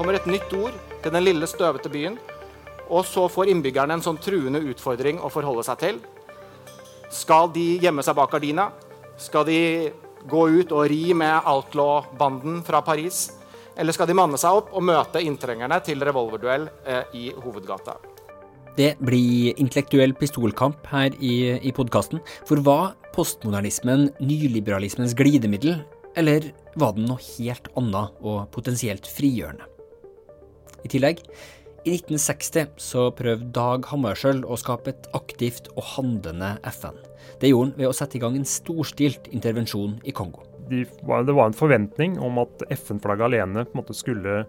kommer et nytt ord til den lille, støvete byen. Og så får innbyggerne en sånn truende utfordring å forholde seg til. Skal de gjemme seg bak gardina? Skal de gå ut og ri med outlaw-banden fra Paris? Eller skal de manne seg opp og møte inntrengerne til revolverduell eh, i hovedgata? Det blir intellektuell pistolkamp her i, i podkasten. For var postmodernismen nyliberalismens glidemiddel, eller var den noe helt annet og potensielt frigjørende? I tillegg, i 1960 så prøvde Dag Hammarskjöld å skape et aktivt og handlende FN. Det gjorde han ved å sette i gang en storstilt intervensjon i Kongo. De, det var en forventning om at FN-flagget alene skulle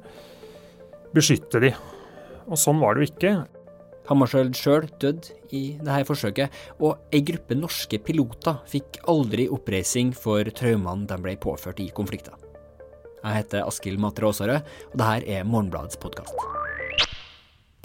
beskytte de. Og sånn var det jo ikke. Hammarskjöld sjøl døde i dette forsøket, og ei gruppe norske piloter fikk aldri oppreising for traumene de ble påført i konflikter. Jeg heter Askild Matre Aasarød, og dette er Morgenbladets podkast.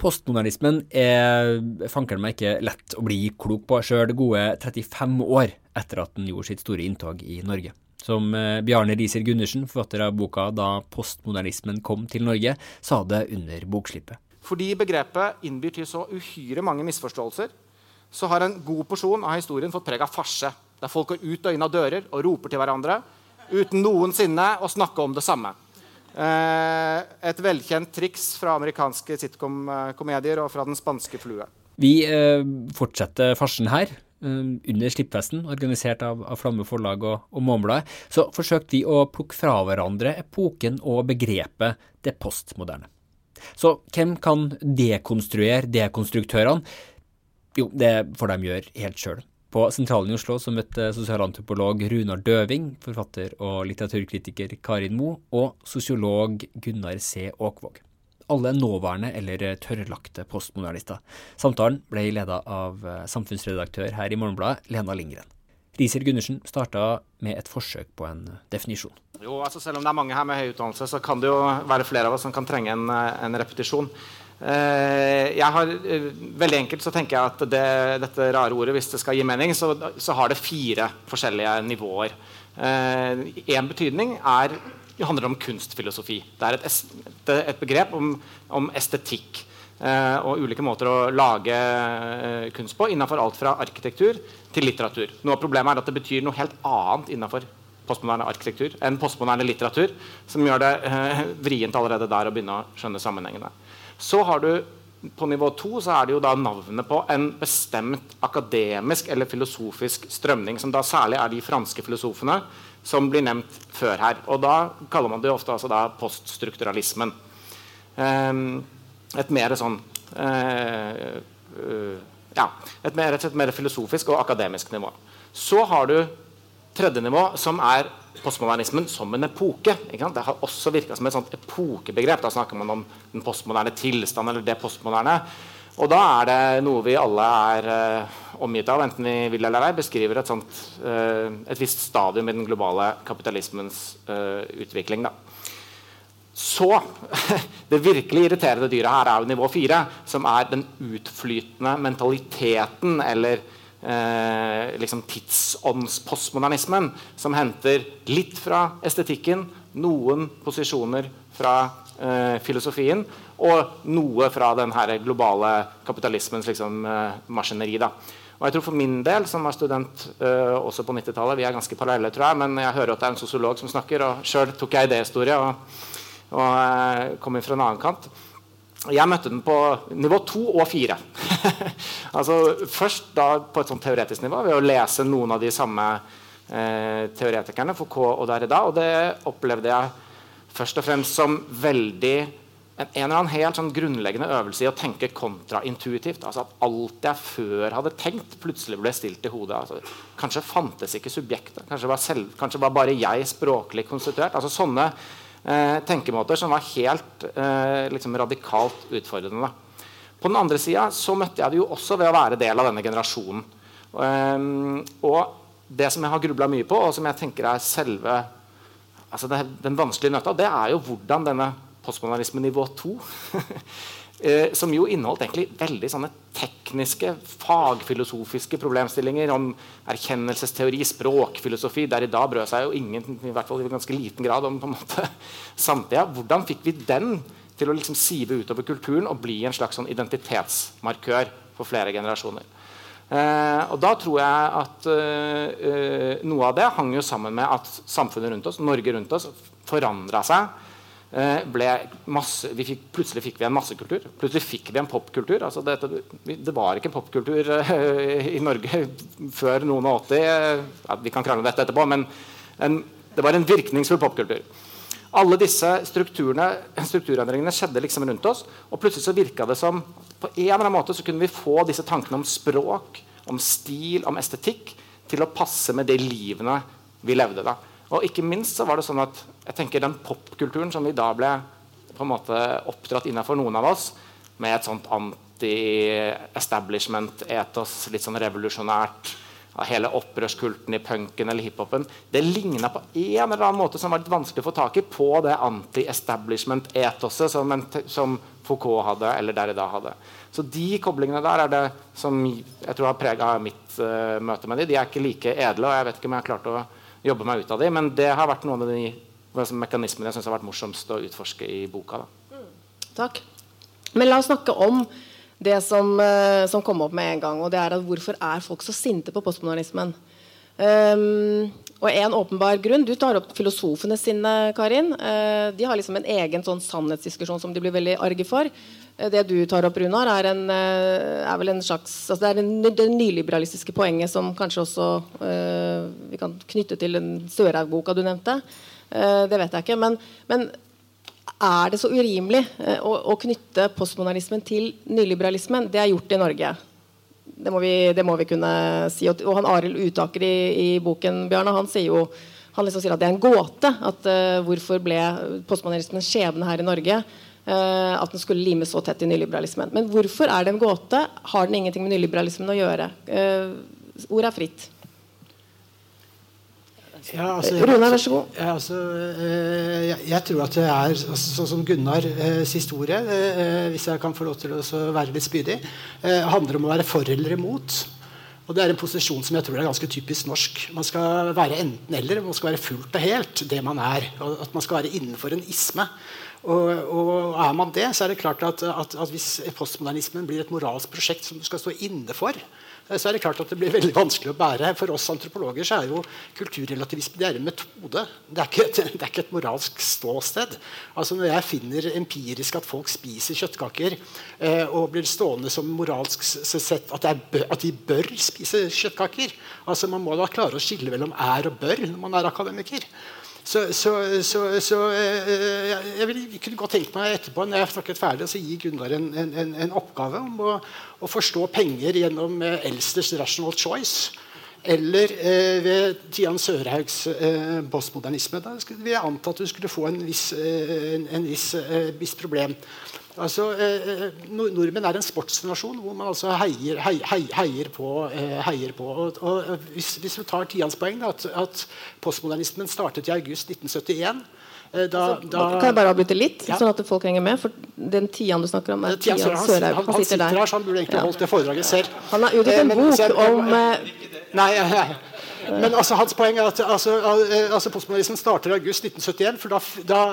Postmodernismen er fankeren meg ikke lett å bli klok på, sjøl gode 35 år etter at den gjorde sitt store inntog i Norge. Som eh, Bjarne Riiser Gundersen, forfatter av boka 'Da postmodernismen kom til Norge', sa det under bokslippet. Fordi begrepet innbyr til så uhyre mange misforståelser, så har en god porsjon av historien fått preg av farse. Der folk går ut og inn av dører og roper til hverandre uten noensinne å snakke om det samme. Eh, et velkjent triks fra amerikanske sitcom-komedier og fra Den spanske flue. Vi eh, fortsetter farsen her. Eh, under slippfesten, organisert av, Flamme forlag og, og Månebladet, så forsøkte vi å plukke fra hverandre epoken og begrepet det postmoderne. Så hvem kan dekonstruere dekonstruktørene? Jo, det får de gjøre helt sjøl. På Sentralen i Oslo så møtte sosialantropolog Runar Døving, forfatter og litteraturkritiker Karin Moe og sosiolog Gunnar C. Åkvåg. Alle nåværende eller tørrlagte postmodernister. Samtalen ble leda av eh, samfunnsredaktør her i Morgenbladet, Lena Lindgren. Riiser Gundersen starta med et forsøk på en definisjon. Jo, altså Selv om det er mange her med høy utdannelse, så kan det jo være flere av oss som kan trenge en, eh, en repetisjon. Eh, jeg har, eh, veldig enkelt så tenker jeg at det, dette rare ordet, hvis det skal gi mening, så, så har det fire forskjellige nivåer. Én betydning er, handler om kunstfilosofi. Det er et, et, begrep om, om estetikk. Og ulike måter å lage kunst på innenfor alt fra arkitektur til litteratur. Noe av problemet er at det betyr noe helt annet innenfor postmoderne arkitektur enn postmoderne litteratur, som gjør det vrient allerede der å begynne å skjønne sammenhengene. Så har du på nivå to så er det jo da navnet på en bestemt akademisk eller filosofisk strømning, som da særlig er de franske filosofene som blir nevnt før her. Og da kaller man det ofte altså da poststrukturalismen. Um, et mer sånn uh, uh, ja, et mer, et mer, filosofisk og akademisk nivå. Så har du tredje nivå, som er postmodernismen som en epoke. Det har også virka som et sånt epokebegrep. Da snakker man om den postmoderne tilstand eller det postmoderne. Og da er det noe vi alle er uh, omgitt av, enten vi vil eller ei. Beskriver et, sånt, uh, et visst stadium i den globale kapitalismens uh, utvikling. Da. Så Det virkelig irriterende dyret her er jo nivå fire, som er den utflytende mentaliteten eller eh, liksom tidsåndspostmodernismen, som henter litt fra estetikken, noen posisjoner fra eh, filosofien og noe fra den globale kapitalismens liksom, eh, maskineri. da. Og jeg tror For min del, som var student uh, også på 90-tallet Vi er ganske parallelle, tror jeg, men jeg hører at det er en sosiolog som snakker. og Sjøl tok jeg idéhistorie. og og eh, kom inn fra en annen kant. Jeg møtte den på nivå to og fire. altså Først på et teoretisk nivå ved å lese noen av de samme eh, teoretikerne, Foucault og Derrida. Og det opplevde jeg først og fremst som veldig en, en eller annen helt sånn grunnleggende øvelse i å tenke kontraintuitivt. altså At alt jeg før hadde tenkt, plutselig ble stilt i hodet. Altså, kanskje fantes ikke subjektet. Kanskje var, selv, kanskje var bare jeg språklig konstituert. altså Sånne eh, tenkemåter som var helt eh, liksom radikalt utfordrende. På den andre sida møtte jeg det jo også ved å være del av denne generasjonen. Um, og det som jeg har grubla mye på, og som jeg tenker er selve altså det, den vanskelige nøtta, det er jo hvordan denne postmodernismen nivå 2 Eh, som jo inneholdt egentlig veldig sånne tekniske, fagfilosofiske problemstillinger om erkjennelsesteori, språkfilosofi. Der i dag brød seg jo ingen i hvert fall i ganske liten grad om på en måte samtida. Hvordan fikk vi den til å liksom sive utover kulturen og bli en slags sånn identitetsmarkør for flere generasjoner. Eh, og da tror jeg at eh, noe av det hang jo sammen med at samfunnet rundt oss, Norge rundt oss, forandra seg. Eh, masse, fikk, plutselig fikk vi en massekultur. Plutselig fikk vi en popkultur. Altså det, det, var ikke en popkultur eh, i Norge før noen og 80. Ja, vi kan krangle dette etterpå, men en, det var en virkningsfull popkultur. Alle disse strukturendringene skjedde liksom rundt oss. Og plutselig så virka det som på en eller annen måte så kunne vi få disse tankene om språk, om stil, om estetikk til å passe med de livene vi levde. da. Og ikke minst så var det sånn at jeg tenker den popkulturen som vi da ble på en måte oppdratt innafor noen av oss, med et sånt anti-establishment-etos, litt sånn revolusjonært hele opprørskulten i punken eller hiphopen. Det ligna på en eller annen måte som var litt vanskelig å få tak i, på det anti-establishment-etoset som, som, Foucault hadde, eller Derrida hadde. Så de koblingene der er det som jeg tror har prega mitt uh, møte med dem. De er ikke like edle, og jeg vet ikke om jeg har klart å jobbe meg ut av dem, men det har vært noen av de mekanismene jeg syns har vært morsomst å utforske i boka. Da. Takk. Men la oss snakke om det som, uh, som, kom opp med en gang. og det er at Hvorfor er folk så sinte på postmodernismen? Um, og en åpenbar grunn Du tar opp filosofene sine, Karin. Uh, de har liksom en egen sånn sannhetsdiskusjon som de blir veldig arge for. Uh, det du tar opp, Runar, er, en, er vel en slags altså Det er en, det nyliberalistiske poenget som kanskje også vi kan knytte til den Sørhaug-boka du nevnte. det vet jeg ikke. Men, men er det så urimelig uh, å, å, knytte postmodernismen til nyliberalismen? Det er gjort i Norge. Det må vi, det må vi kunne si. Og, og han Arild Utaker i, i, boken Bjarne, han sier jo han liksom sier at det er en gåte at uh, hvorfor ble postmodernismens skjebne her i Norge. Uh, at den skulle limes så tett i nyliberalismen. Men hvorfor er det en gåte? Har den ingenting med nyliberalismen å gjøre? Uh, ordet er fritt. Ja, altså, Rune, vær så god. Ja, altså, eh, jeg, jeg, tror at det er altså, sånn som Gunnars eh, historie, eh, hvis jeg kan få lov til å være litt spydig, eh, handler om å være for eller imot. Og Det er en posisjon som jeg tror er ganske typisk norsk. Man skal være enten-eller. Man skal være fullt og helt det man er. og At man skal være innenfor en isme. Og, og, er man det, så er det klart at, at, at hvis postmodernismen blir et moralsk prosjekt som du skal stå inne for, så er det klart at det blir veldig vanskelig å bære. For oss antropologer så er jo kulturrelativisme det er en metode. Det er, ikke et, det er ikke et moralsk ståsted. Altså Når jeg finner empirisk at folk spiser kjøttkaker eh, og blir stående som moralsk sett at, at, de bør spise kjøttkaker altså Man må da klare å skille mellom er og bør når man er akademiker. Så, så, så, så eh, jeg jeg, kunne godt tenkt meg etterpå når jeg har snakket ferdig, å gi Gunnar en, en, en, oppgave om å, å, forstå penger gjennom eh, Elsters 'Rational Choice'. Eller eh, ved Tian Sørhaugs eh, postmodernisme. Da vil jeg anta at du skulle få en viss, eh, en, viss, eh, viss problem. Altså, eh, eh Nordmenn er en sportsnasjon hvor man altså heier, heier, heier på. Eh, heier på. Og, og hvis, hvis, vi tar tians poeng, at, at, postmodernismen startet i august 1971 eh, da, altså, da, kan jeg bare avbryte litt, ja. sånn at folk henger med? For den Tian du snakker om, er Tian Sørhaug. Han, han, han, sitter der. Her, så han burde egentlig ja. holdt det foredraget selv. Han har utgitt en eh, bok om Nei, nei, men altså, hans poeng er at altså, eh, altså, postmodernismen starter i august 1971. For da,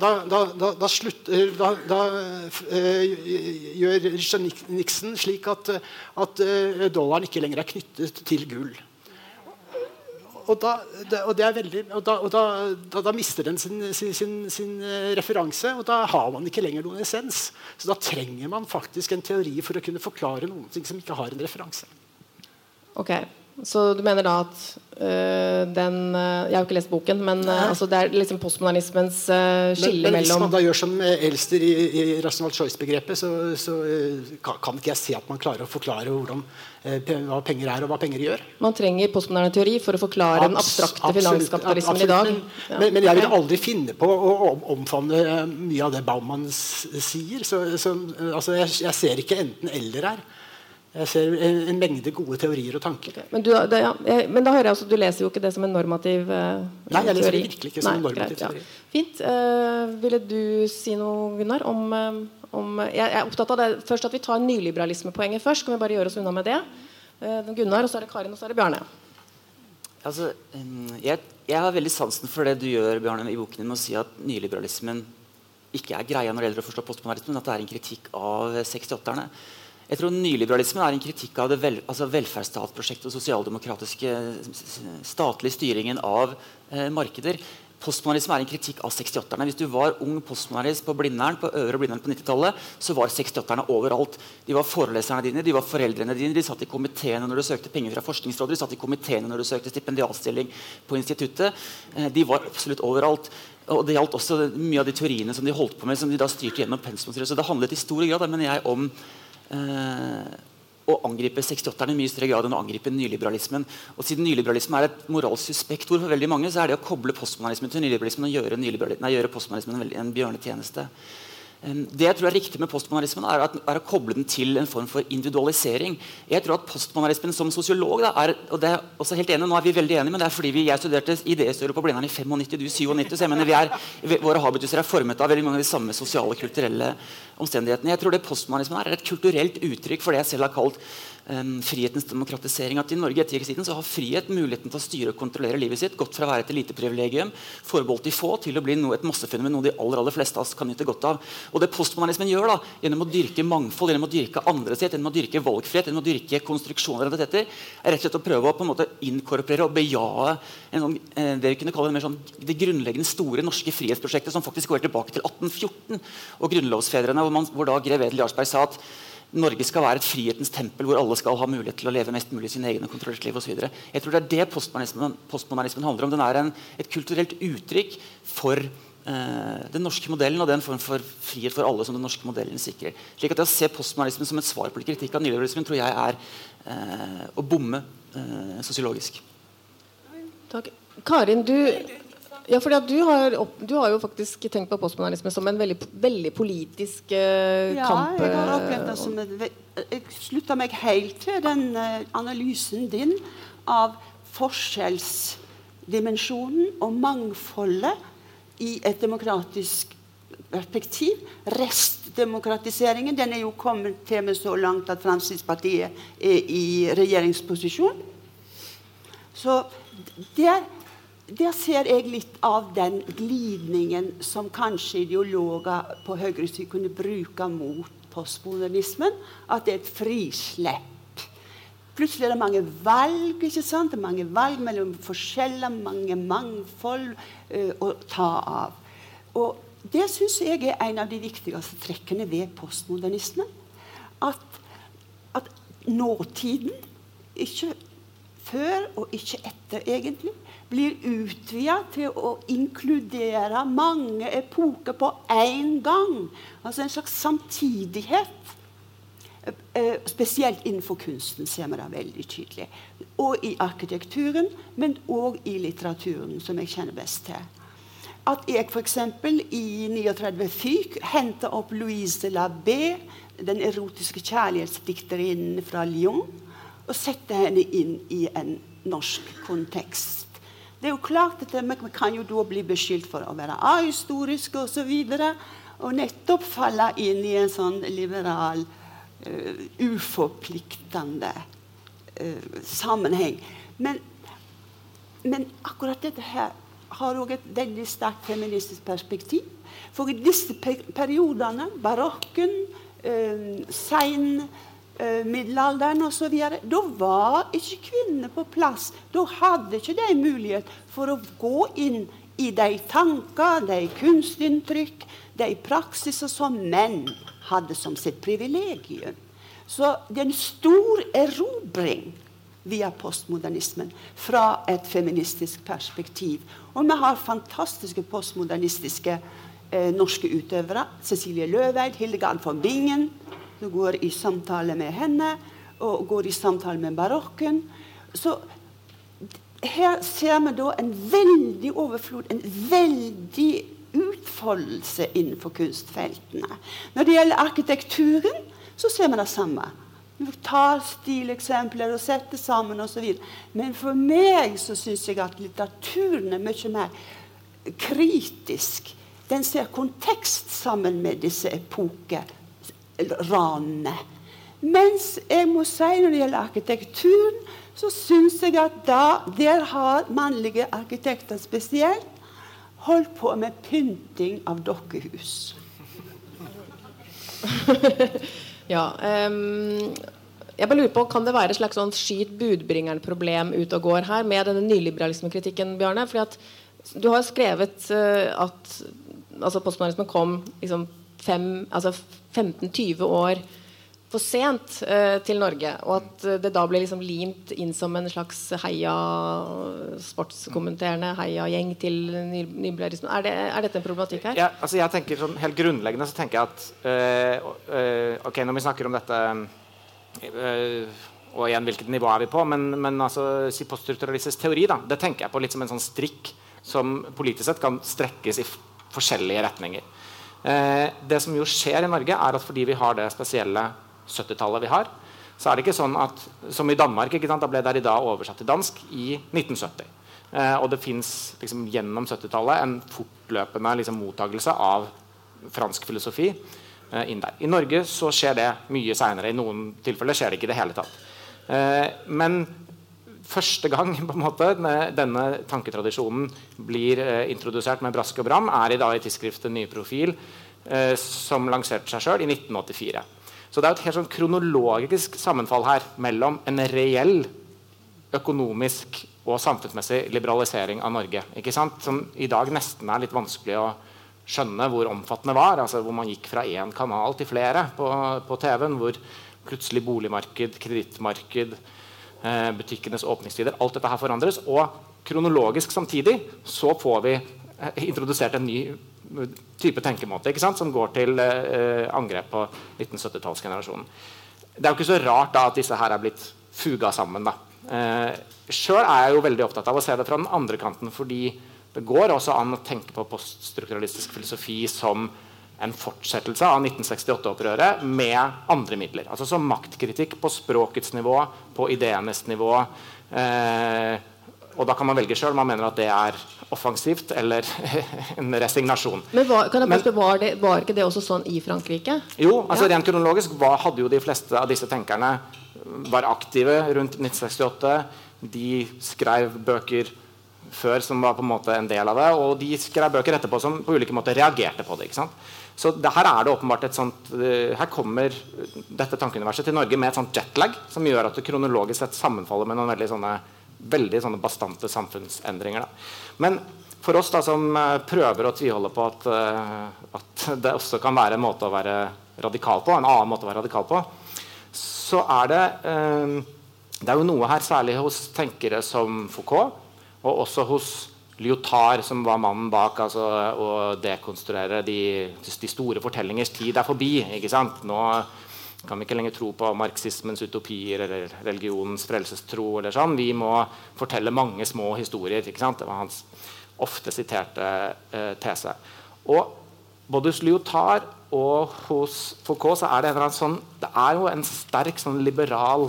da, da, da slutter, da, uh, gjør Richard Nixon slik at, at dollaren ikke lenger er knyttet til gull. Og da, og veldig, og og da, mister den sin, sin, sin, sin, referanse, og da har man ikke lenger noen essens. Så da trenger man faktisk en teori for å kunne forklare noe som ikke har en referanse. Okay. Så du mener da at øh, den uh, Jeg har jo ikke lest boken, men øh, altså det er liksom postmodernismens skille men, men, Hvis man da gjør som Elster i, i rational choice-begrepet, så, så kan, ikke jeg se at man klarer å forklare hvordan, hva penger er, og hva penger gjør. Man trenger postmoderne teori for å forklare Abs den abstrakte finanskapitalismen i dag. Ja. Men, men, jeg vil aldri finne på å omfavne mye av det Baumann sier. Så, så altså jeg, jeg ser ikke enten-eller her. Jeg ser en, en, mengde gode teorier og tanker. Okay. Men, du, det, ja, jeg, men, da hører jeg også, du leser jo ikke det som en normativ uh, Nei, jeg leser det virkelig ikke som Nei, en normativ greit, teori. Ja. Fint. Uh, ville du si noe, Gunnar, om, uh, om jeg, er opptatt av det først at vi tar nyliberalismepoenget først. Kan vi bare gjøre oss unna med det? Gunnar, og så er det Karin, og så er det Bjarne. Altså, um, jeg, jeg, har veldig sansen for det du gjør Bjarne, i boken din med å si at nyliberalismen ikke er greia når det gjelder å forstå postmodernismen, at det er en kritikk av 68-erne. Jeg tror Nyliberalismen er en kritikk av det vel, altså velferdsstatsprosjektet og sosialdemokratiske statlige styringen av eh, markeder. Postmodernisme er en kritikk av 68-erne. Hvis du var ung postmodernist på Blindern på Øvre Blindern på 90-tallet, så var 68-erne overalt. De var foreleserne dine, de var foreldrene dine, de satt i komiteene når du søkte penger fra Forskningsrådet, de satt i komiteene når du søkte stipendiatstilling på instituttet. Eh, de var absolutt overalt. Og Det gjaldt også mye av de teoriene som de holdt på med, som de da styrte gjennom pensum. Så det handlet i stor grad mener jeg, om å angripe 68-erne i mye større grad enn å angripe nyliberalismen. Og Siden nyliberalisme er et moralsk suspekt ord for veldig mange, så er det å koble postmodernismen til nyliberalismen og gjøre, nei, gjøre postmodernismen en, en bjørnetjeneste. Det jeg tror er riktig med postmodernismen, er, at, er, å koble den til en form for individualisering. Jeg tror at postmodernismen som sosiolog da, er, og det er også helt enig, Nå er vi veldig enige, men det er fordi vi, jeg studerte idéhistorie på Blindern i 95, du 97. Så jeg mener vi er, Våre habituser er formet av veldig mange av de samme sosiale kulturelle omstendighetene. Jeg tror det postmodernismen er, er et kulturelt uttrykk for det jeg selv har kalt frihetens demokratisering. At I Norge etter krigstiden så har frihet muligheten til å styre og kontrollere livet sitt gått fra å være et eliteprivilegium forbeholdt de få, til å bli noe, et massefenomen, noe de aller, aller fleste av oss kan nyte godt av. Og det postmodernismen gjør, da, gjennom å dyrke mangfold, gjennom å dyrke andre sitt, gjennom å dyrke valgfrihet, gjennom å dyrke konstruksjoner, og dette, er rett og slett å prøve å på en måte inkorporere og bejae sånn, eh, det vi kunne kalle det, mer sånn, det grunnleggende store norske frihetsprosjektet, som faktisk går tilbake til 1814 og grunnlovsfedrene, hvor, man, hvor da grev Edel Jarlsberg sa at Norge skal være et frihetens tempel hvor alle skal ha mulighet til å leve mest mulig sin egen kontrollert liv osv. Jeg tror det er det postmodernismen, postmodernismen handler om. Den er en, et kulturelt uttrykk for eh, den norske modellen og den form for frihet for alle som den norske modellen sikrer. Slik at Det å se postmodernismen som et svar på kritikk av nyliberalismen tror jeg er eh, å bomme eh, sosiologisk. Takk. Karin, du ja, for du, du, har jo faktisk tenkt på postmodernisme som en veldig, veldig politisk uh, ja, kamp. Ja, jeg har opplevd det som en, Jeg slutter meg helt til den uh, analysen din av forskjellsdimensjonen og mangfoldet i et demokratisk perspektiv. Restdemokratiseringen den er jo kommet til med så langt at Fremskrittspartiet er i regjeringsposisjon. Så der der ser jeg litt av den glidningen som kanskje ideologer på høyresiden kunne bruke mot postmodernismen. At det er et frislepp. Plutselig er det mange valg. ikke sant? Det er mange valg mellom forskjeller, mange mangfold uh, å ta av. Og Det syns jeg er en av de viktigste trekkene ved postmodernismen. At, at nåtiden, ikke før og ikke etter, egentlig, blir utvida til å inkludere mange epoker på én gang. Altså en slags samtidighet. Eh, spesielt innenfor kunsten ser vi det veldig tydelig. Og i arkitekturen, men òg i litteraturen, som jeg kjenner best til. At jeg f.eks. i 39 Fyk henter opp Louise de la Bé, den erotiske kjærlighetsdikterinnen fra Lyon, og setter henne inn i en norsk kontekst. Det er jo klart at Vi kan jo da bli beskyldt for å være ahistoriske osv. Og, så og nettopp falle inn i en sånn liberal, uh, uforpliktende uh, sammenheng. Men, men, akkurat dette her har òg et veldig sterkt feministisk perspektiv. For i disse periodene, barokken, uh, sein middelalderen osv. Da var ikke kvinnene på plass. Da hadde ikke de mulighet for å gå inn i de tanker, de kunstinntrykk, de praksiser som menn hadde som sitt privilegium. Så det er en stor erobring via postmodernismen fra et feministisk perspektiv. Og vi har fantastiske postmodernistiske eh, norske utøvere. Cecilie Løveid, Hildegard von Bingen, du går i samtale med henne og går i samtale med barokken. Så her ser vi da en veldig overflod, en veldig utfoldelse innenfor kunstfeltene. Når det gjelder arkitekturen, så ser vi det samme. Vi tar stileksempler og setter sammen osv. Men for meg så syns jeg at litteraturen er mye mer kritisk. Den ser kontekst sammen med disse epoker ranene. Mens jeg må si når det gjelder arkitekturen, så syns jeg at da, der har mannlige arkitekter spesielt holdt på med pynting av dokkehus. ja. Um, jeg bare lurer på, Kan det være et slags sånn skyt budbringeren-problem ute og går her med denne nyliberalismekritikken, Bjarne? Fordi at Du har skrevet uh, at altså postmodernismen kom liksom altså 15-20 år for sent eh, til Norge. Og at uh, det da ble liksom limt inn som en slags heia sportskommenterende heia-gjeng til ny nyliberalismen. Er, det, er, dette en problematikk her? Ja, altså jeg tenker sånn, Helt grunnleggende så tenker jeg at Ok, når vi snakker om dette Eh, og igjen, hvilket nivå er vi på? Men, men altså, si poststrukturalistisk teori da, det tenker jeg på litt som en sånn strikk som politisk sett kan strekkes i forskjellige retninger. Eh, det som jo skjer i Norge, er at fordi vi har det spesielle 70-tallet vi har, så er det ikke sånn at som i Danmark Da ble dag oversatt til dansk i 1970. Eh, og det fins liksom, gjennom 70-tallet en fortløpende liksom, mottagelse av fransk filosofi Eh, inn der. I Norge så skjer det mye seinere. I noen tilfeller skjer det ikke i det hele tatt. Eh, men første gang måte, denne tanketradisjonen blir eh, introdusert med brask og bram, er i dag i tidsskriftet Ny profil, som lanserte seg sjøl i 1984. Så det er et helt sånn kronologisk sammenfall her mellom en reell økonomisk og samfunnsmessig liberalisering av Norge, som i dag nesten er litt vanskelig å skjønne hvor omfattende var. altså Hvor man gikk fra én kanal til flere på, på TV-en. Hvor plutselig boligmarked, kredittmarked, eh, butikkenes åpningstider Alt dette her forandres. Og kronologisk samtidig så får vi eh, introdusert en ny type tenkemåte som går til eh, angrep på 1970-tallsgenerasjonen. Det er jo ikke så rart da at disse her er blitt fuga sammen. da. Eh, Sjøl er jeg jo veldig opptatt av å se det fra den andre kanten. fordi det går også an å tenke på poststrukturalistisk filosofi som en fortsettelse av 1968-opprøret med andre midler. Altså som maktkritikk på språkets nivå, på ideenes nivå. Eh, og da kan man velge sjøl om man mener at det er offensivt eller en resignasjon. Men, var, Men var, det, var, ikke det også sånn i Frankrike? Jo, altså ja. rent kronologisk hva hadde jo de fleste av disse tenkerne var aktive rundt 1968. De skrev bøker før som var på en måte en del av det. Og de skrev bøker etterpå som på ulike måter reagerte på det. ikke sant? Så det, her er det åpenbart et sånt uh, Her kommer dette tankeuniverset til Norge med et sånt jetlag som gjør at det kronologisk sett sammenfaller med noen veldig sånne, veldig sånne bastante samfunnsendringer. Da. Men for oss da som uh, prøver å tviholde på at, uh, at, det også kan være en måte å være radikal på, en annen måte å være radikal på, så er det Det er jo noe her, særlig hos tenkere som Foucault, og også hos Lyotard, som var mannen bak altså, å dekonstruere de, de, store fortellingers tid er forbi. ikke sant? Nå kan vi ikke lenger tro på marxismens utopier eller religionens frelsestro. eller sånn. Vi må fortelle mange små historier. ikke sant? Det var hans ofte siterte eh, tese. Og både hos Lyotard og hos Foucault så er det en sånn, det er jo en sterk sånn liberal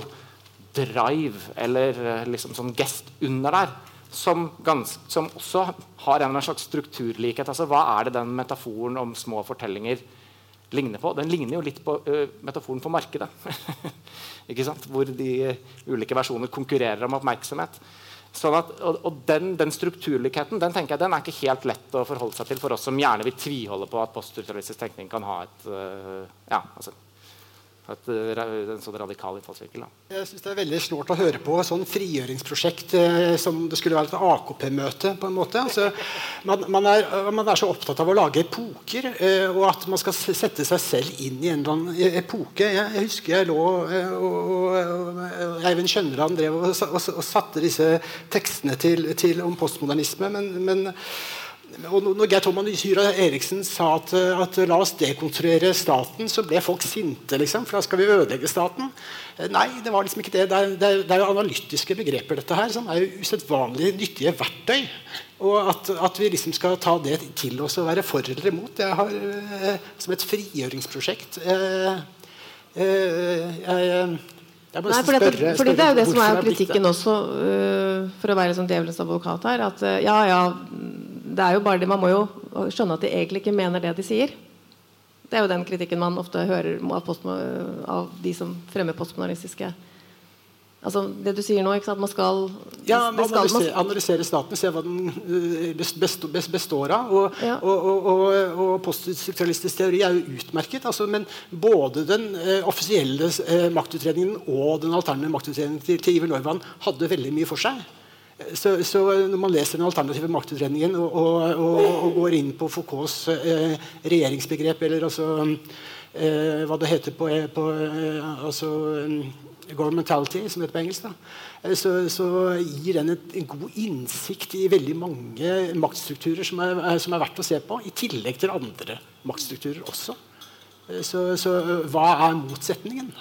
drive eller eh, liksom sånn gest under der som, gans, som, også har en slags strukturlikhet. Altså, hva er det den metaforen om små fortellinger ligner på? Den ligner jo litt på uh, metaforen for markedet. Hvor de ulike versjoner konkurrerer om oppmerksomhet. Sånn at, og, og den, den, strukturlikheten den, tenker jeg, den er ikke helt lett å forholde seg til for oss som gjerne vil tviholde på at poststrukturalistisk tenkning kan ha et uh, ja, altså, et, eh, en sånn radikal innfallsvinkel. Jeg synes Det er veldig snålt å høre på et sånn frigjøringsprosjekt eh, som det skulle være et AKP-møte. på en måte. Altså, man, man, er, man, er, så opptatt av å lage epoker, eh, og at man skal sette seg selv inn i en eller annen e-, epoke. Jeg, jeg husker jeg lå eh, og, Eivind Skjønneland drev og, og, og, satte disse tekstene til, til om postmodernisme. men, men og når Geir Thomas Syra Eriksen sa at, at, la oss dekonstruere staten, så ble folk sinte. Liksom, for da skal vi ødelegge staten. Eh, nei, det var liksom ikke det. Det er, det er, er analytiske begreper, dette her, som er jo usedvanlig nyttige verktøy. Og at, at, vi liksom skal ta det til oss og være for eller imot, det har, eh, som et frigjøringsprosjekt eh, eh, jeg, Nei, for det, fordi det er jo det som er kritikken også, uh, for å være sånn djevelens advokat her. At uh, ja, ja, det er jo bare det, Man må jo skjønne at de egentlig ikke mener det de sier. Det er jo den kritikken man ofte hører av, av de som fremmer postmodernistiske Altså det du sier nå, sant? Man skal Ja, man skal, analysere, analysere staten, se hva den eh, består av. Og, ja. og, og, og, poststrukturalistisk teori er jo utmerket. Altså, men både den eh, offisielle eh, maktutredningen og den alternative maktutredningen til, til Iver Norvan hadde veldig mye for seg. Så, så, når man leser den alternative maktutredningen og, og, og, og går inn på Foucaults eh, regjeringsbegrep, eller altså eh, hva det heter på, på eh, altså, governmentality, som det heter på engelsk, eh, så, så, gir den et, en god innsikt i veldig mange maktstrukturer som er, som er, verdt å se på, i tillegg til andre maktstrukturer også. Eh, så, så hva er motsetningen?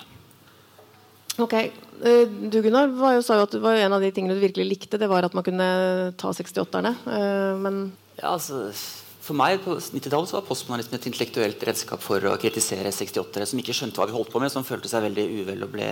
Ok, Eh, du Gunnar jo, sa jo at det var en av de tingene du virkelig likte, det var at man kunne ta 68-erne. Eh, men ja, altså, For meg på 90-tallet var postmodernismen et intellektuelt redskap for å kritisere 68-ere som ikke skjønte hva vi holdt på med, som følte seg veldig uvel og ble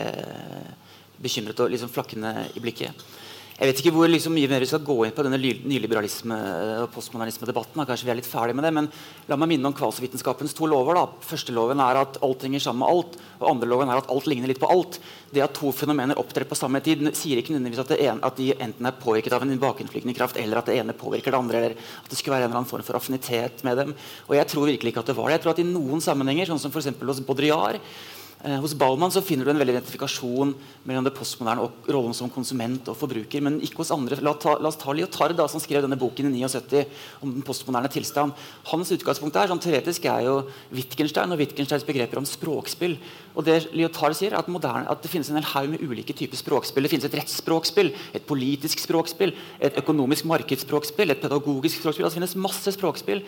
bekymret og liksom flakkende i blikket. Jeg vet ikke hvor liksom, mye mer vi skal gå inn på denne nyliberalisme- og postmodernisme-debatten. Kanskje vi er litt ferdig med det, men La meg minne om kvalsvitenskapens to lover. da. Første loven er at alt henger sammen med alt. og andre loven er at alt ligner litt på alt. Det at to fenomener opptrer på samme tid, sier ikke nødvendigvis at, at de enten er påvirket av en bakenflygende kraft, eller at det ene påvirker det andre, eller at det skulle være en eller annen form for affinitet med dem. Og jeg tror virkelig ikke at det var det. Jeg tror at i noen sammenhenger, sånn som f.eks. hos Baudrillard, Eh, hos Baumann så finner du en veldig identifikasjon mellom det postmoderne og rollen som konsument og forbruker. Men ikke hos andre. La, ta, la oss ta Lyotard, som skrev denne boken i 79 om den postmoderne tilstand. Hans utgangspunkt er, sånn teoretisk er jo Wittgenstein og Wittgensteins begreper om språkspill. Og det Lyotard sier, er at, moderne, at det finnes en hel haug med ulike typer språkspill. Det finnes et rettsspråkspill, et politisk språkspill, et økonomisk markedsspråkspill, et pedagogisk språkspill. Altså, det finnes masse språkspill.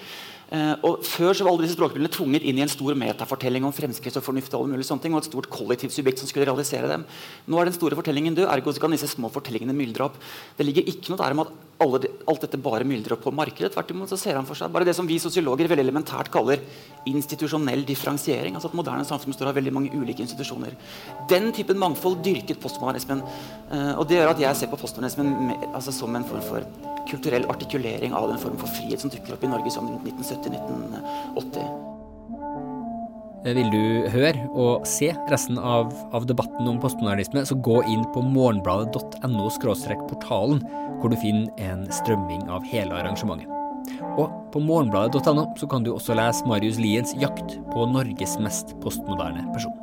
Uh, og Før så var alle disse språkbildene tvunget inn i en stor metafortelling om fremskritt og fornuft og alle mulige sånne ting, og et stort kollektivt subjekt som skulle realisere dem. Nå er den store fortellingen død, ergo kan disse små fortellingene myldre opp. Det ligger ikke noe der om at alle, alt dette bare myldrer opp på markedet. Tvert imot så ser han for seg bare det som vi sosiologer veldig elementært kaller institusjonell differensiering. altså at moderne samfunn står av veldig mange ulike institusjoner. Den typen mangfold dyrket postmodernismen. Uh, og det gjør at jeg ser på postmodernismen altså, som en form for kulturell artikulering av den form for frihet som dukker opp i Norge som 1970-1980. Eh, vil du høre og se resten av, av debatten om postmodernisme, så gå inn på morgenbladet.no portalen, hvor du finner en strømming av hele arrangementet. Og på morgenbladet.no så kan du også lese Marius Liens jakt på Norges mest postmoderne person.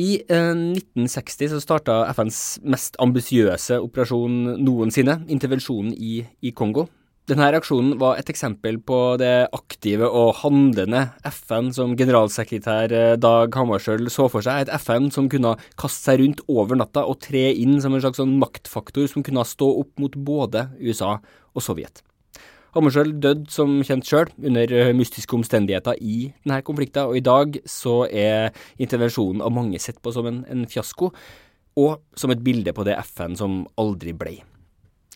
I eh, 1960 så starta FNs mest ambisiøse operasjon noensinne, intervensjonen i, i Kongo. Denne reaksjonen var et eksempel på det aktive og handlende FN som generalsekretær eh, Dag Hammarskjöld så for seg. Et FN som kunne kaste seg rundt over natta og tre inn som en slags sånn maktfaktor som kunne stå opp mot både USA og Sovjet. Hammarskjöld døde som kjent sjøl under eh, mystiske omstendigheter i denne konflikten, og i dag så er intervensjonen av mange sett på som en, en fiasko, og som et bilde på det FN som aldri blei.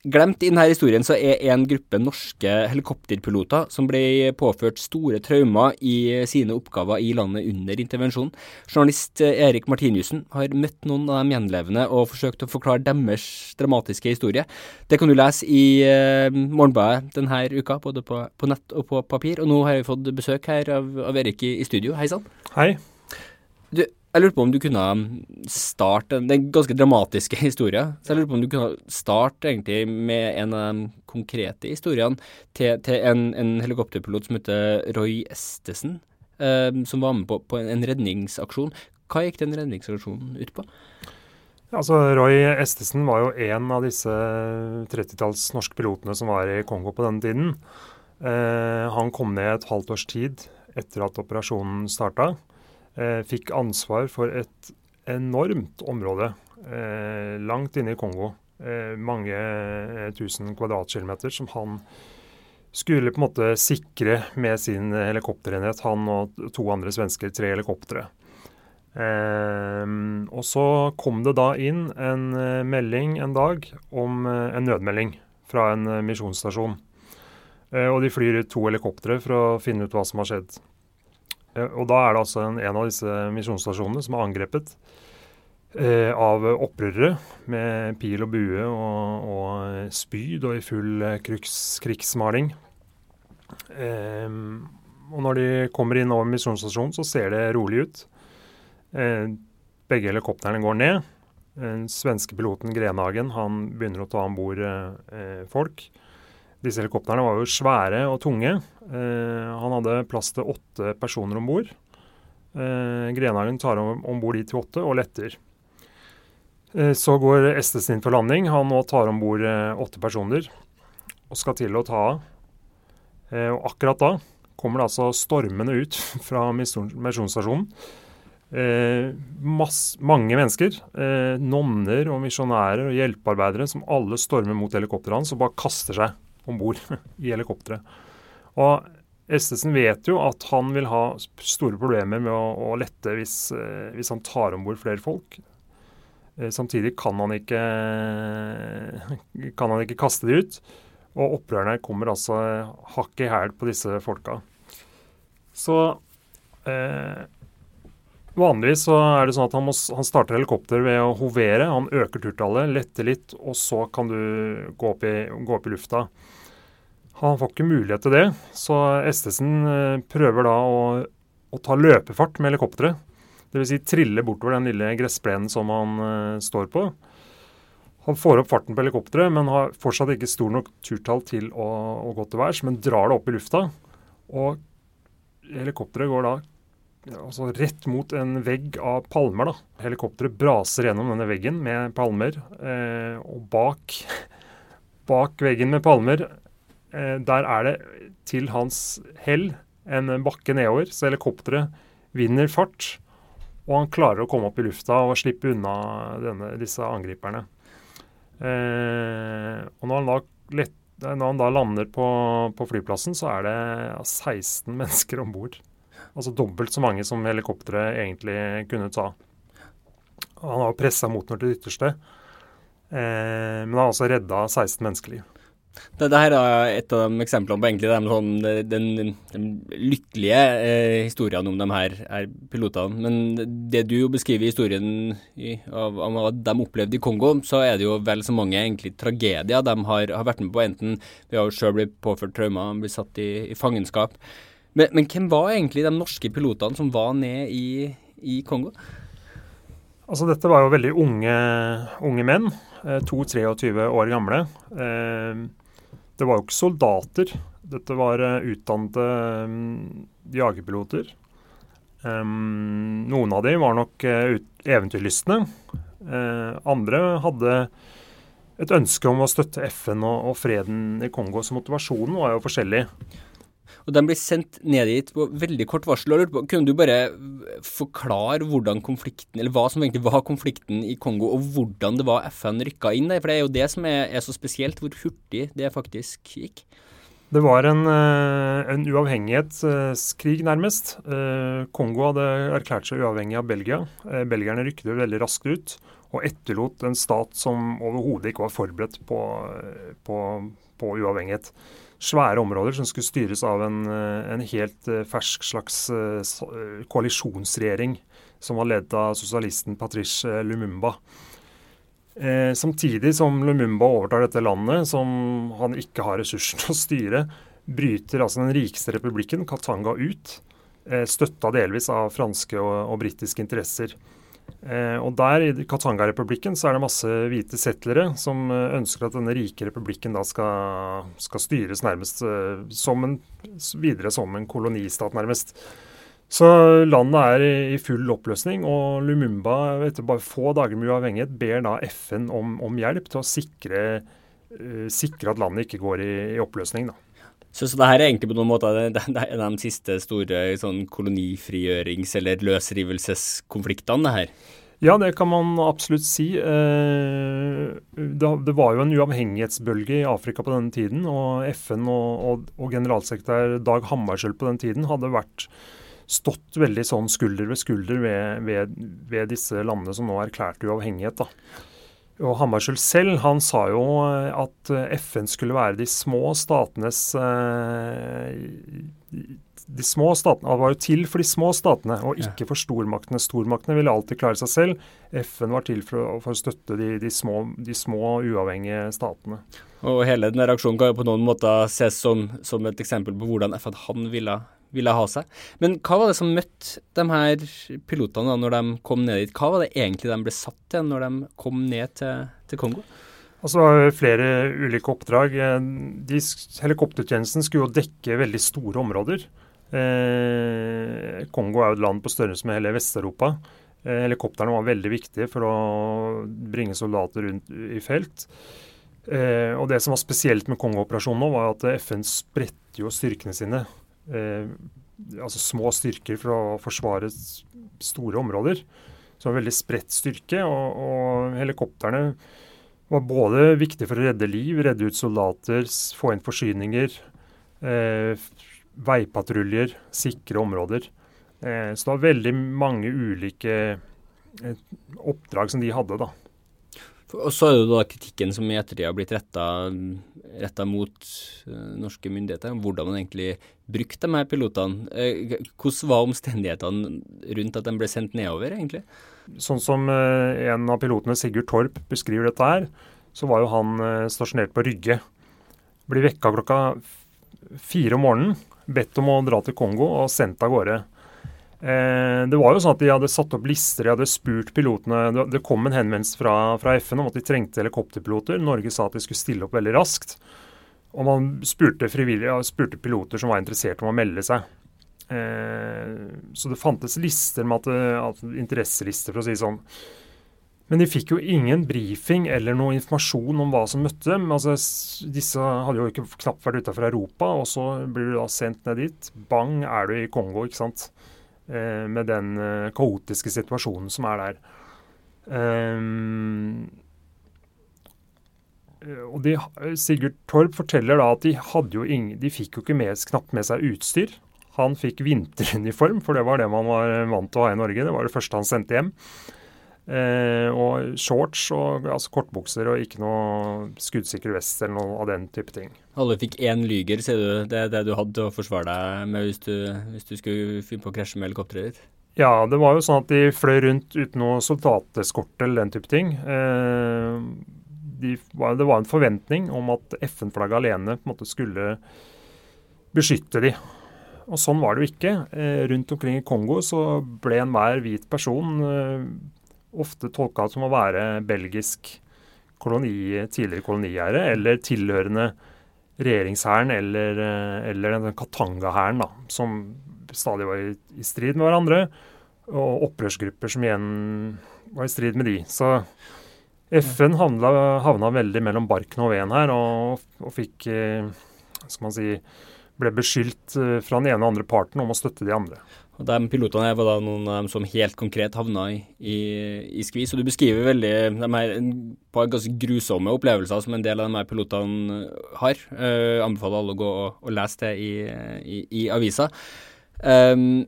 Glemt i denne historien så er en gruppe norske helikopterpiloter som ble påført store traumer i sine oppgaver i landet under intervensjonen. Journalist Erik Martinussen har møtt noen av de gjenlevende og forsøkt å forklare deres dramatiske historie. Det kan du lese i uh, Morgenbladet denne uka, både på, på, nett og på papir. Og nå har vi fått besøk her av, av Erik i, i studio. Hei sann. Hei. Du, jeg lurte på om du kunne starte Det er en ganske dramatiske historie. Så jeg lurte på om du kunne starte egentlig med en av de konkrete historiene til, til en, en, helikopterpilot som heter Roy Estesen, eh, som var med på, på en, en, redningsaksjon. Hva gikk den redningsaksjonen ut på? Altså, Roy Estesen var jo en av disse 30-talls norske pilotene som var i Kongo på denne tiden. Eh, han kom ned et halvt års tid etter at operasjonen starta. Eh, fikk ansvar for et enormt område eh, langt inne i Kongo. Eh, mange tusen kvadratkilometer som han skulle på en måte sikre med sin helikopterenhet. Han og to andre svensker, tre helikoptre. Eh, og så kom det da inn en melding en dag om en nødmelding fra en misjonsstasjon. Eh, og de flyr ut to helikoptre for å finne ut hva som har skjedd. Eh, og da er det altså en, en av disse misjonsstasjonene som er angrepet eh, av opprørere med pil og bue og, og spyd og i full eh, krigs, krigsmaling. Eh, og når de kommer inn over misjonsstasjonen, så ser det rolig ut. Eh, begge helikoptrene går ned. Den svenske piloten Grenhagen han begynner å ta om bord eh, folk. Disse helikoptrene var jo svære og tunge. Eh, han hadde plass til åtte personer om bord. Eh, Grenhagen tar om bord de til åtte og letter. Eh, så går Estes inn for landing. Han nå tar om bord åtte personer og skal til å ta av. Og akkurat da kommer det altså stormende ut fra misjonsstasjonen. Mange mennesker, nonner og misjonærer og hjelpearbeidere, som alle stormer mot helikopteret hans og bare kaster seg om bord i helikopteret. Og Estesen vet jo at han vil ha store problemer med å, å lette hvis, eh, hvis, han tar om bord flere folk. Eh, samtidig kan han, ikke, kan han ikke kaste de ut. Og opprørerne kommer altså hakk i hæl på disse folka. Så eh, Vanligvis så er det sånn at han, må, han, starter helikopter ved å hovere. Han øker turtallet, letter litt, og så kan du gå opp i, gå opp i lufta. Han får ikke mulighet til det, så Estesen eh, prøver da å, å ta løpefart med helikopteret. Dvs. Si trille bortover den lille gressplenen som han uh, står på. Han får opp farten på helikopteret, men har fortsatt ikke stor nok turtall til å, å gå til værs, men drar det opp i lufta. Og helikopteret går da altså rett mot en vegg av palmer. da. Helikopteret braser gjennom denne veggen med palmer. Eh, og bak, bak, veggen med palmer, der er det til hans hell en bakke nedover. Så helikopteret vinner fart, og han klarer å komme opp i lufta og slippe unna denne, disse angriperne. Eh, og når han da lett, når han da lander på, på, flyplassen, så er det 16 mennesker om bord. Altså dobbelt så mange som helikopteret egentlig kunne ta. Han har pressa motoren til det ytterste, eh, men har altså redda 16 menneskeliv. Det, det, her er et av de eksemplene på egentlig de, sånn, den, den, lykkelige eh, historien om de her, her, pilotene. Men det du jo beskriver i historien i, av hva de opplevde i Kongo, så er det jo vel så mange egentlig tragedier de har, har vært med på. Enten ved å sjøl bli påført traumer, bli satt i, i fangenskap. Men, men, hvem var egentlig de norske pilotene som var ned i, i Kongo? Altså Dette var jo veldig unge, unge menn. Eh, 22-23 år gamle. Eh, det var jo ikke soldater. Dette var eh, utdannede um, jagerpiloter. Um, noen av dem var nok uh, eventyrlystne. Uh, andre hadde et ønske om å støtte FN og, og freden i Kongo, så motivasjonen var jo forskjellig. Og de blir sendt ned dit på veldig kort varsel. og Kunne du bare forklare hvordan konflikten, eller hva som egentlig var konflikten i Kongo, og hvordan det var FN rykka inn der? For det er jo det som er, er så spesielt, hvor hurtig det faktisk gikk. Det var en, eh, en uavhengighetskrig, nærmest. Eh, Kongo hadde erklært seg uavhengig av Belgia. Eh, belgierne rykket veldig raskt ut og etterlot en stat som overhodet ikke var forberedt på, på, på uavhengighet svære områder som skulle styres av en, eh, en helt eh, fersk slags eh, koalisjonsregjering som var ledet av sosialisten Patrice Lumumba. Eh, samtidig som Lumumba overtar dette landet, som han ikke har ressurser til å styre, bryter altså den rikeste republikken, Katanga, ut. Eh, støtta delvis av franske og, og britiske interesser. Eh, og der I Katanga-republikken så er det masse hvite settlere som eh, ønsker at denne rike republikken da skal, skal styres nærmest eh, som en, videre som en kolonistat, nærmest. Så landet er i, full oppløsning, og Lumumba etter bare få dager med uavhengighet ber da FN om, om hjelp til å sikre, uh, sikre, at landet ikke går i, i oppløsning. da. Så, så det her er egentlig på noen måter de, er de siste store sånn kolonifrigjørings- eller løsrivelseskonfliktene, det her? Ja, det kan man absolutt si. Eh, det var jo en uavhengighetsbølge i Afrika på denne tiden. Og FN og, og generalsekretær Dag Hammarskjöld på den tiden hadde vært stått veldig sånn skulder ved skulder ved, ved, ved disse landene som nå erklærte uavhengighet. da. Og Hammarskjöld selv han sa jo eh, at eh, FN skulle være de små statenes eh, de små statene, Det var jo til for de små statene, og ikke for stormaktene. Stormaktene ville alltid klare seg selv. FN var til for, for å støtte de, de, små, de, små, uavhengige statene. Og Hele denne reaksjonen kan jo på noen måter ses som, som et eksempel på hvordan FN han ville, ville ha seg. Men hva var det som møtte de her pilotene da når de kom ned dit? Hva var det egentlig de ble satt til når de kom ned til, til Kongo? Altså, flere ulike oppdrag. De, helikoptertjenesten skulle jo dekke veldig store områder. Eh, Kongo er jo et land på størrelse med hele Vest-Europa. Eh, helikoptrene var veldig viktige for å bringe soldater rundt i felt. Eh, og Det som var spesielt med Kongo-operasjonen var at FN spredte jo styrkene sine. Eh, altså små styrker for å forsvare store områder. Så det var veldig spredt styrke. Og, og helikoptrene var både viktige for å redde liv, redde ut soldater, få inn forsyninger. Eh, veipatruljer, sikre områder. Eh, så det var veldig mange ulike eh, oppdrag som de hadde, da. Og så er det da kritikken som i ettertid har blitt retta mot uh, norske myndigheter, hvordan man egentlig brukte de her pilotene. Uh, hvordan var omstendighetene rundt at de ble sendt nedover, egentlig? Sånn som uh, en av pilotene, Sigurd Torp, beskriver dette her, så var jo han stasjonert på Rygge. Blir vekka klokka fire om morgenen, bedt om å dra til Kongo og sendt av gårde. Eh, det var jo sånn at De hadde satt opp lister, de hadde spurt pilotene. Det kom en henvendelse fra, fra, FN om at de trengte helikopterpiloter. Norge sa at de skulle stille opp veldig raskt. Og man spurte, spurte piloter som var interessert om å melde seg. Eh, så det fantes lister med at, interesselister, for å si det sånn. Men de fikk jo ingen brifing eller noe informasjon om hva som møtte dem. Altså, disse hadde jo ikke knapt vært utafor Europa, og så blir du da sendt ned dit. Bang, er du i Kongo, ikke sant. Eh, med den eh, kaotiske situasjonen som er der. Um, og de, Sigurd Torp forteller da at de, hadde jo ingen, de fikk jo ikke med, knapt med seg utstyr. Han fikk vinteruniform, for det var det man var vant til å ha i Norge. Det var det første han sendte hjem. Eh, og shorts og altså kortbukser og ikke noe skuddsikker vest eller noe av den type ting. Alle fikk én lyger, sier du. Det er det du hadde å forsvare deg med hvis du, hvis du skulle finne på å krasje med helikopteret ditt? Ja, det var jo sånn at de fløy rundt uten noe soldateskorte eller den type ting. Eh, de, det var en forventning om at FN-flagget alene på en måte skulle beskytte de. Og sånn var det jo ikke. Eh, rundt omkring i Kongo så ble enhver hvit person eh, ofte tolka som å være belgisk koloni, tidligere kolonieiere eller tilhørende regjeringshæren eller, eh, eller den Katanga-hæren, som stadig var i, i, strid med hverandre. Og opprørsgrupper som igjen var i strid med de. Så FN havna, havna veldig mellom barken og veden her, og, og fikk eh, skal man si, ble beskyldt eh, fra den ene og andre parten om å støtte de andre. Og De pilotene var da noen av dem som helt konkret havna i, i, i skvis. Og du beskriver veldig de her på ganske grusomme opplevelser som en del av de her pilotene har. Uh, anbefaler alle å gå og, og lese det i, i, i avisa. Um,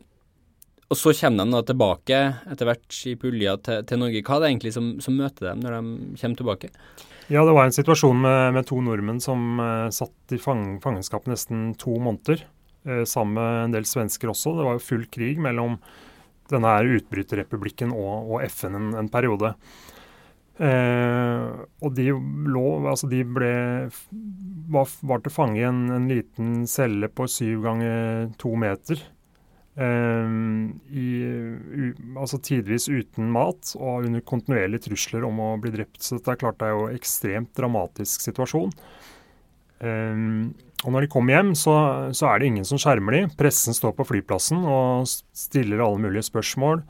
og så kommer de da tilbake etter hvert i pulja til, til, Norge. Hva er det egentlig som, som, møter dem når de kommer tilbake? Ja, Det var en situasjon med, med to nordmenn som uh, satt i fang, fangenskap nesten to måneder. Eh, sammen med en del svensker også. Det var jo full krig mellom denne her utbryterrepublikken og, og FN en, en periode. Eh, og de lå Altså, de ble var, var til fange i en, en, liten celle på syv ganger to meter. Eh, i, u, altså tidvis uten mat og under kontinuerlige trusler om å bli drept. Så dette er klart det er jo ekstremt dramatisk situasjon. Eh, og når de kommer hjem, så, så, er det ingen som skjermer de. Pressen står på flyplassen og stiller alle mulige spørsmål.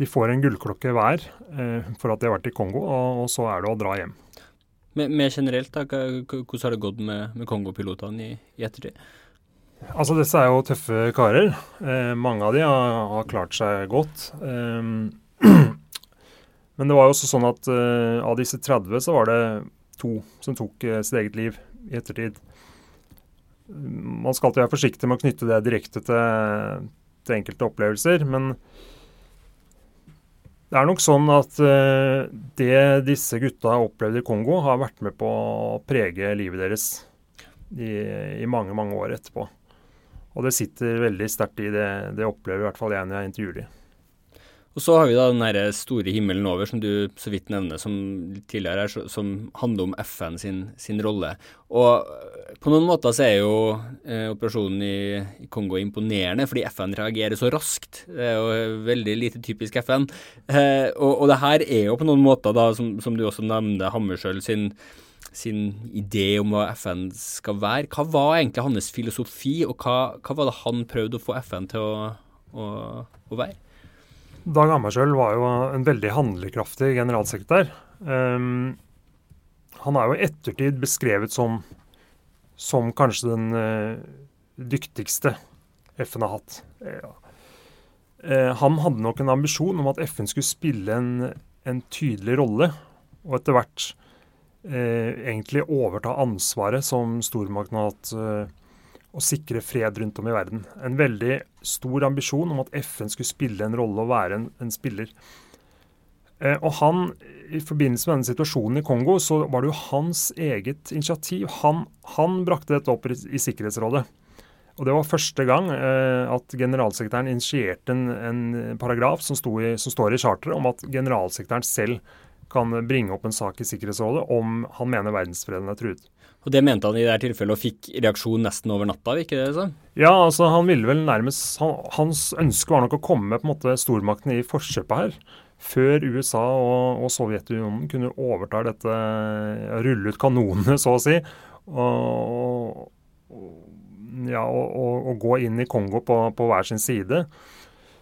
De får en gullklokke hver eh, for at de har vært i Kongo, og, og, så er det å dra hjem. Men, mer generelt, da, hvordan har det gått med, med Kongo-pilotene i, i, ettertid? Altså, Disse er jo tøffe karer. Eh, mange av de har, har klart seg godt. Eh, men det var jo også sånn at eh, av disse 30 så var det to som tok eh, sitt eget liv i ettertid man skal alltid være forsiktig med å knytte det direkte til, til enkelte opplevelser. Men det er nok sånn at uh, det disse gutta har opplevd i Kongo, har vært med på å prege livet deres i, i mange, mange år etterpå. Og det sitter veldig sterkt i det, det opplever i hvert fall jeg når jeg intervjuer dem. Og så har vi da den der store himmelen over, som du så vidt nevner som tidligere her, som handler om FN sin, sin rolle. Og eh, på noen måter så er jo eh, operasjonen i, i, Kongo imponerende, fordi FN reagerer så raskt. Det er jo veldig lite typisk FN. Eh, og, og, det her er jo på noen måter, da, som, som du også nevnte, Hammersjøl, sin sin idé om hva FN skal være. Hva var egentlig hans filosofi, og hva, hva var det han prøvde å få FN til å, å, å være? Dag Hammarskjöld var jo en veldig handlekraftig generalsekretær. Um, han er jo i ettertid beskrevet som, som kanskje den uh, dyktigste FN har hatt. Ja. Uh, han hadde nok en ambisjon om at FN skulle spille en, en tydelig rolle, og etter hvert uh, egentlig overta ansvaret som stormakten har hatt å sikre fred rundt om i verden. En veldig stor ambisjon om at FN skulle spille en rolle og være en, en spiller. Eh, og han, I forbindelse med denne situasjonen i Kongo så var det jo hans eget initiativ. Han, han brakte dette opp i, i, Sikkerhetsrådet. Og Det var første gang eh, at generalsekretæren initierte en, en paragraf som, i, som, står i charteret om at generalsekretæren selv kan bringe opp en sak i Sikkerhetsrådet om han mener verdensfreden er truet. Og Det mente han i det tilfellet og fikk reaksjon nesten over natta? ikke det så? Ja, altså han ville vel nærmest han, Hans ønske var nok å komme på en måte stormaktene i forkjøpet her. Før USA og, og Sovjetunionen kunne overta dette, rulle ut kanonene, så å si. Og, ja, og, og gå inn i Kongo på, på, hver sin side.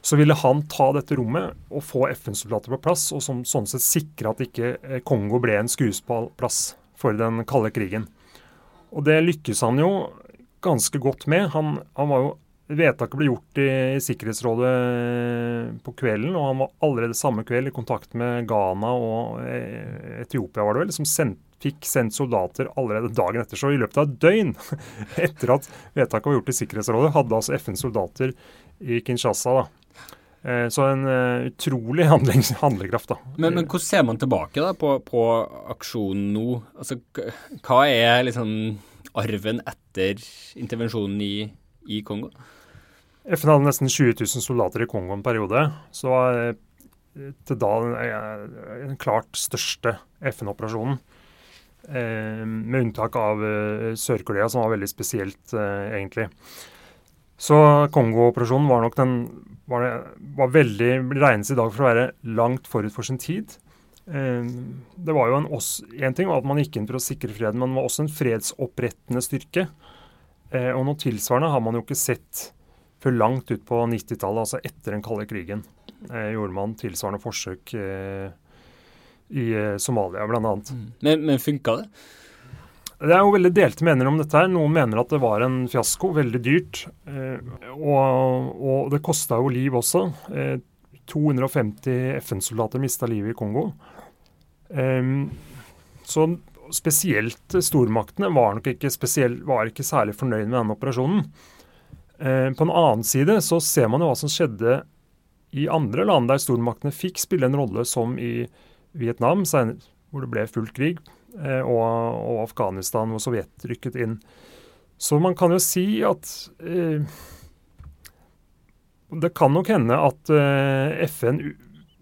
Så ville han ta dette rommet og få FN-soldater på plass, og som, sånn sett sikre at ikke eh, Kongo ble en skuespillplass for den kalde krigen. Og det lykkes han jo ganske godt med. Han, han var jo Vedtaket ble gjort i, i, Sikkerhetsrådet på kvelden, og han var allerede samme kveld i kontakt med Ghana og eh, Etiopia, var det vel, som sendt, fikk sendt soldater allerede dagen etter. Så i løpet av et døgn etter at vedtaket var gjort i Sikkerhetsrådet, hadde altså FNs soldater i Kinshasa da, så en uh, utrolig handling, handlekraft. da. Men, men, hvordan ser man tilbake da på, på aksjonen nå? Altså, hva er liksom arven etter intervensjonen i, i, Kongo? FN hadde nesten 20 000 soldater i Kongo en periode. Så var uh, til da den klart største FN-operasjonen. med unntak av Sør-Korea, som var veldig spesielt, egentlig. Så Kongo-operasjonen var nok den var, var veldig regnes i dag for å være langt forut for sin tid. Eh, det var jo en, en ting var at man gikk inn for å sikre freden, men det var også en fredsopprettende styrke. Eh, og noe tilsvarende har man jo ikke sett før langt ut på 90-tallet, altså etter den kalde krigen. Eh, gjorde man tilsvarende forsøk i Somalia bl.a. Mm. Men, men funka det? Det er jo veldig delte meninger om dette. her. Noen mener at det var en fiasko, veldig dyrt. Eh, og, og det kosta jo liv også. Eh, 250 FN-soldater mista livet i Kongo. Eh, så spesielt stormaktene var nok ikke, spesiell, var ikke særlig fornøyd med denne operasjonen. Eh, på en annen side så ser man jo hva som skjedde i andre land der stormaktene fikk spille en rolle, som i Vietnam, hvor det ble full krig Eh, og, Afghanistan, hvor Sovjet rykket inn. Så man kan jo si at eh, Det kan nok hende at eh, FN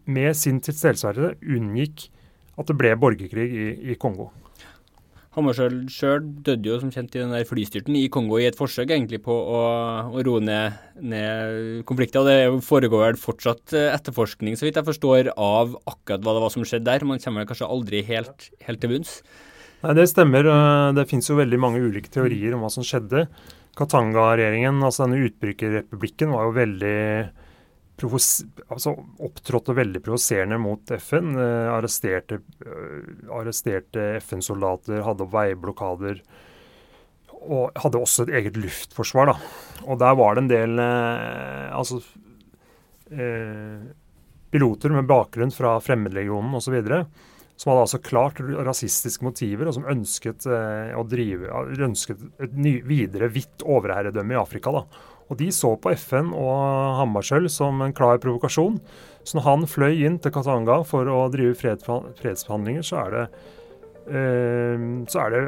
med sin tilstedeværelse unngikk at det ble borgerkrig i, i Kongo. Hammarskjöld sjøl døde jo som kjent i den der flystyrten i Kongo i et forsøk egentlig på å, å roe ned, ned konflikter. og Det foregår vel fortsatt eh, etterforskning, så vidt jeg forstår, av akkurat hva det var som skjedde der. Man kommer kanskje aldri helt, helt til bunns? Nei, Det stemmer. Det finnes jo veldig mange ulike teorier om hva som skjedde. Katanga-regjeringen, altså denne utbrykerrepublikken, var jo veldig altså, opptrådte veldig provoserende mot FN. Eh, arresterte, eh, arresterte FN-soldater, hadde veiblokader. Og hadde også et eget luftforsvar. da. Og der var det en del eh, altså, eh, piloter med bakgrunn fra Fremmedlegionen osv. Som hadde altså klart rasistiske motiver, og som ønsket eh, å drive, ønsket et ny, videre hvitt overherredømme i Afrika. da. Og de så på FN og Hammarskjöld som en klar provokasjon. Så når han fløy inn til Katanga for å drive fredsforhandlinger, så er det, eh, så er det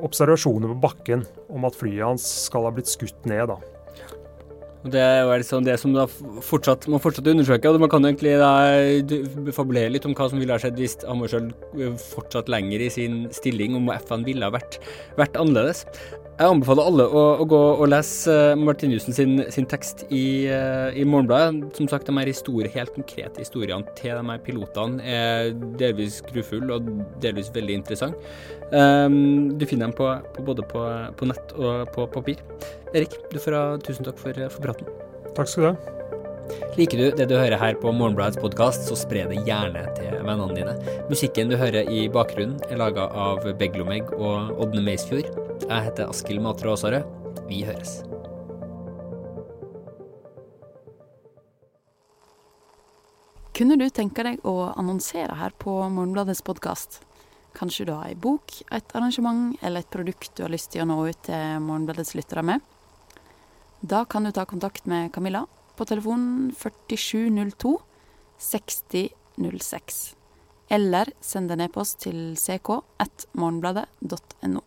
observasjoner på bakken om at flyet hans skal ha blitt skutt ned. da. Det er jo liksom det som fortsatt, man fortsatt undersøker, og man kan egentlig da fabulere litt om hva som ville ha skjedd hvis Hammarskjöld fortsatt lenger i sin stilling, om FN ville ha vært, vært annerledes. Jeg anbefaler alle å, å gå og lese uh, Martinussen sin, sin, tekst i, uh, i Morgenbladet. Som sagt, de her historie, helt konkrete historiene til de her pilotene er delvis grufulle og delvis veldig interessante. Um, du finner dem på, på, både på, på, nett og på papir. Erik, du får ha tusen takk for, for praten. Takk skal du ha. Liker du det du hører her på Morgenbladets podkast, så spre det gjerne til vennene dine. Musikken du hører i bakgrunnen, er laga av Beglomeg og Ådne Meisfjord. Jeg heter Askild Matre Aasarød. Vi høres. Kunne du tenke deg å annonsere her på Morgenbladets podkast? Kanskje du har ei bok, et arrangement eller et produkt du har lyst til å nå ut til Morgenbladets lyttere med? Da kan du ta kontakt med Camilla på telefonen 4702 6006. Eller send en e-post til ck1morgenbladet.no.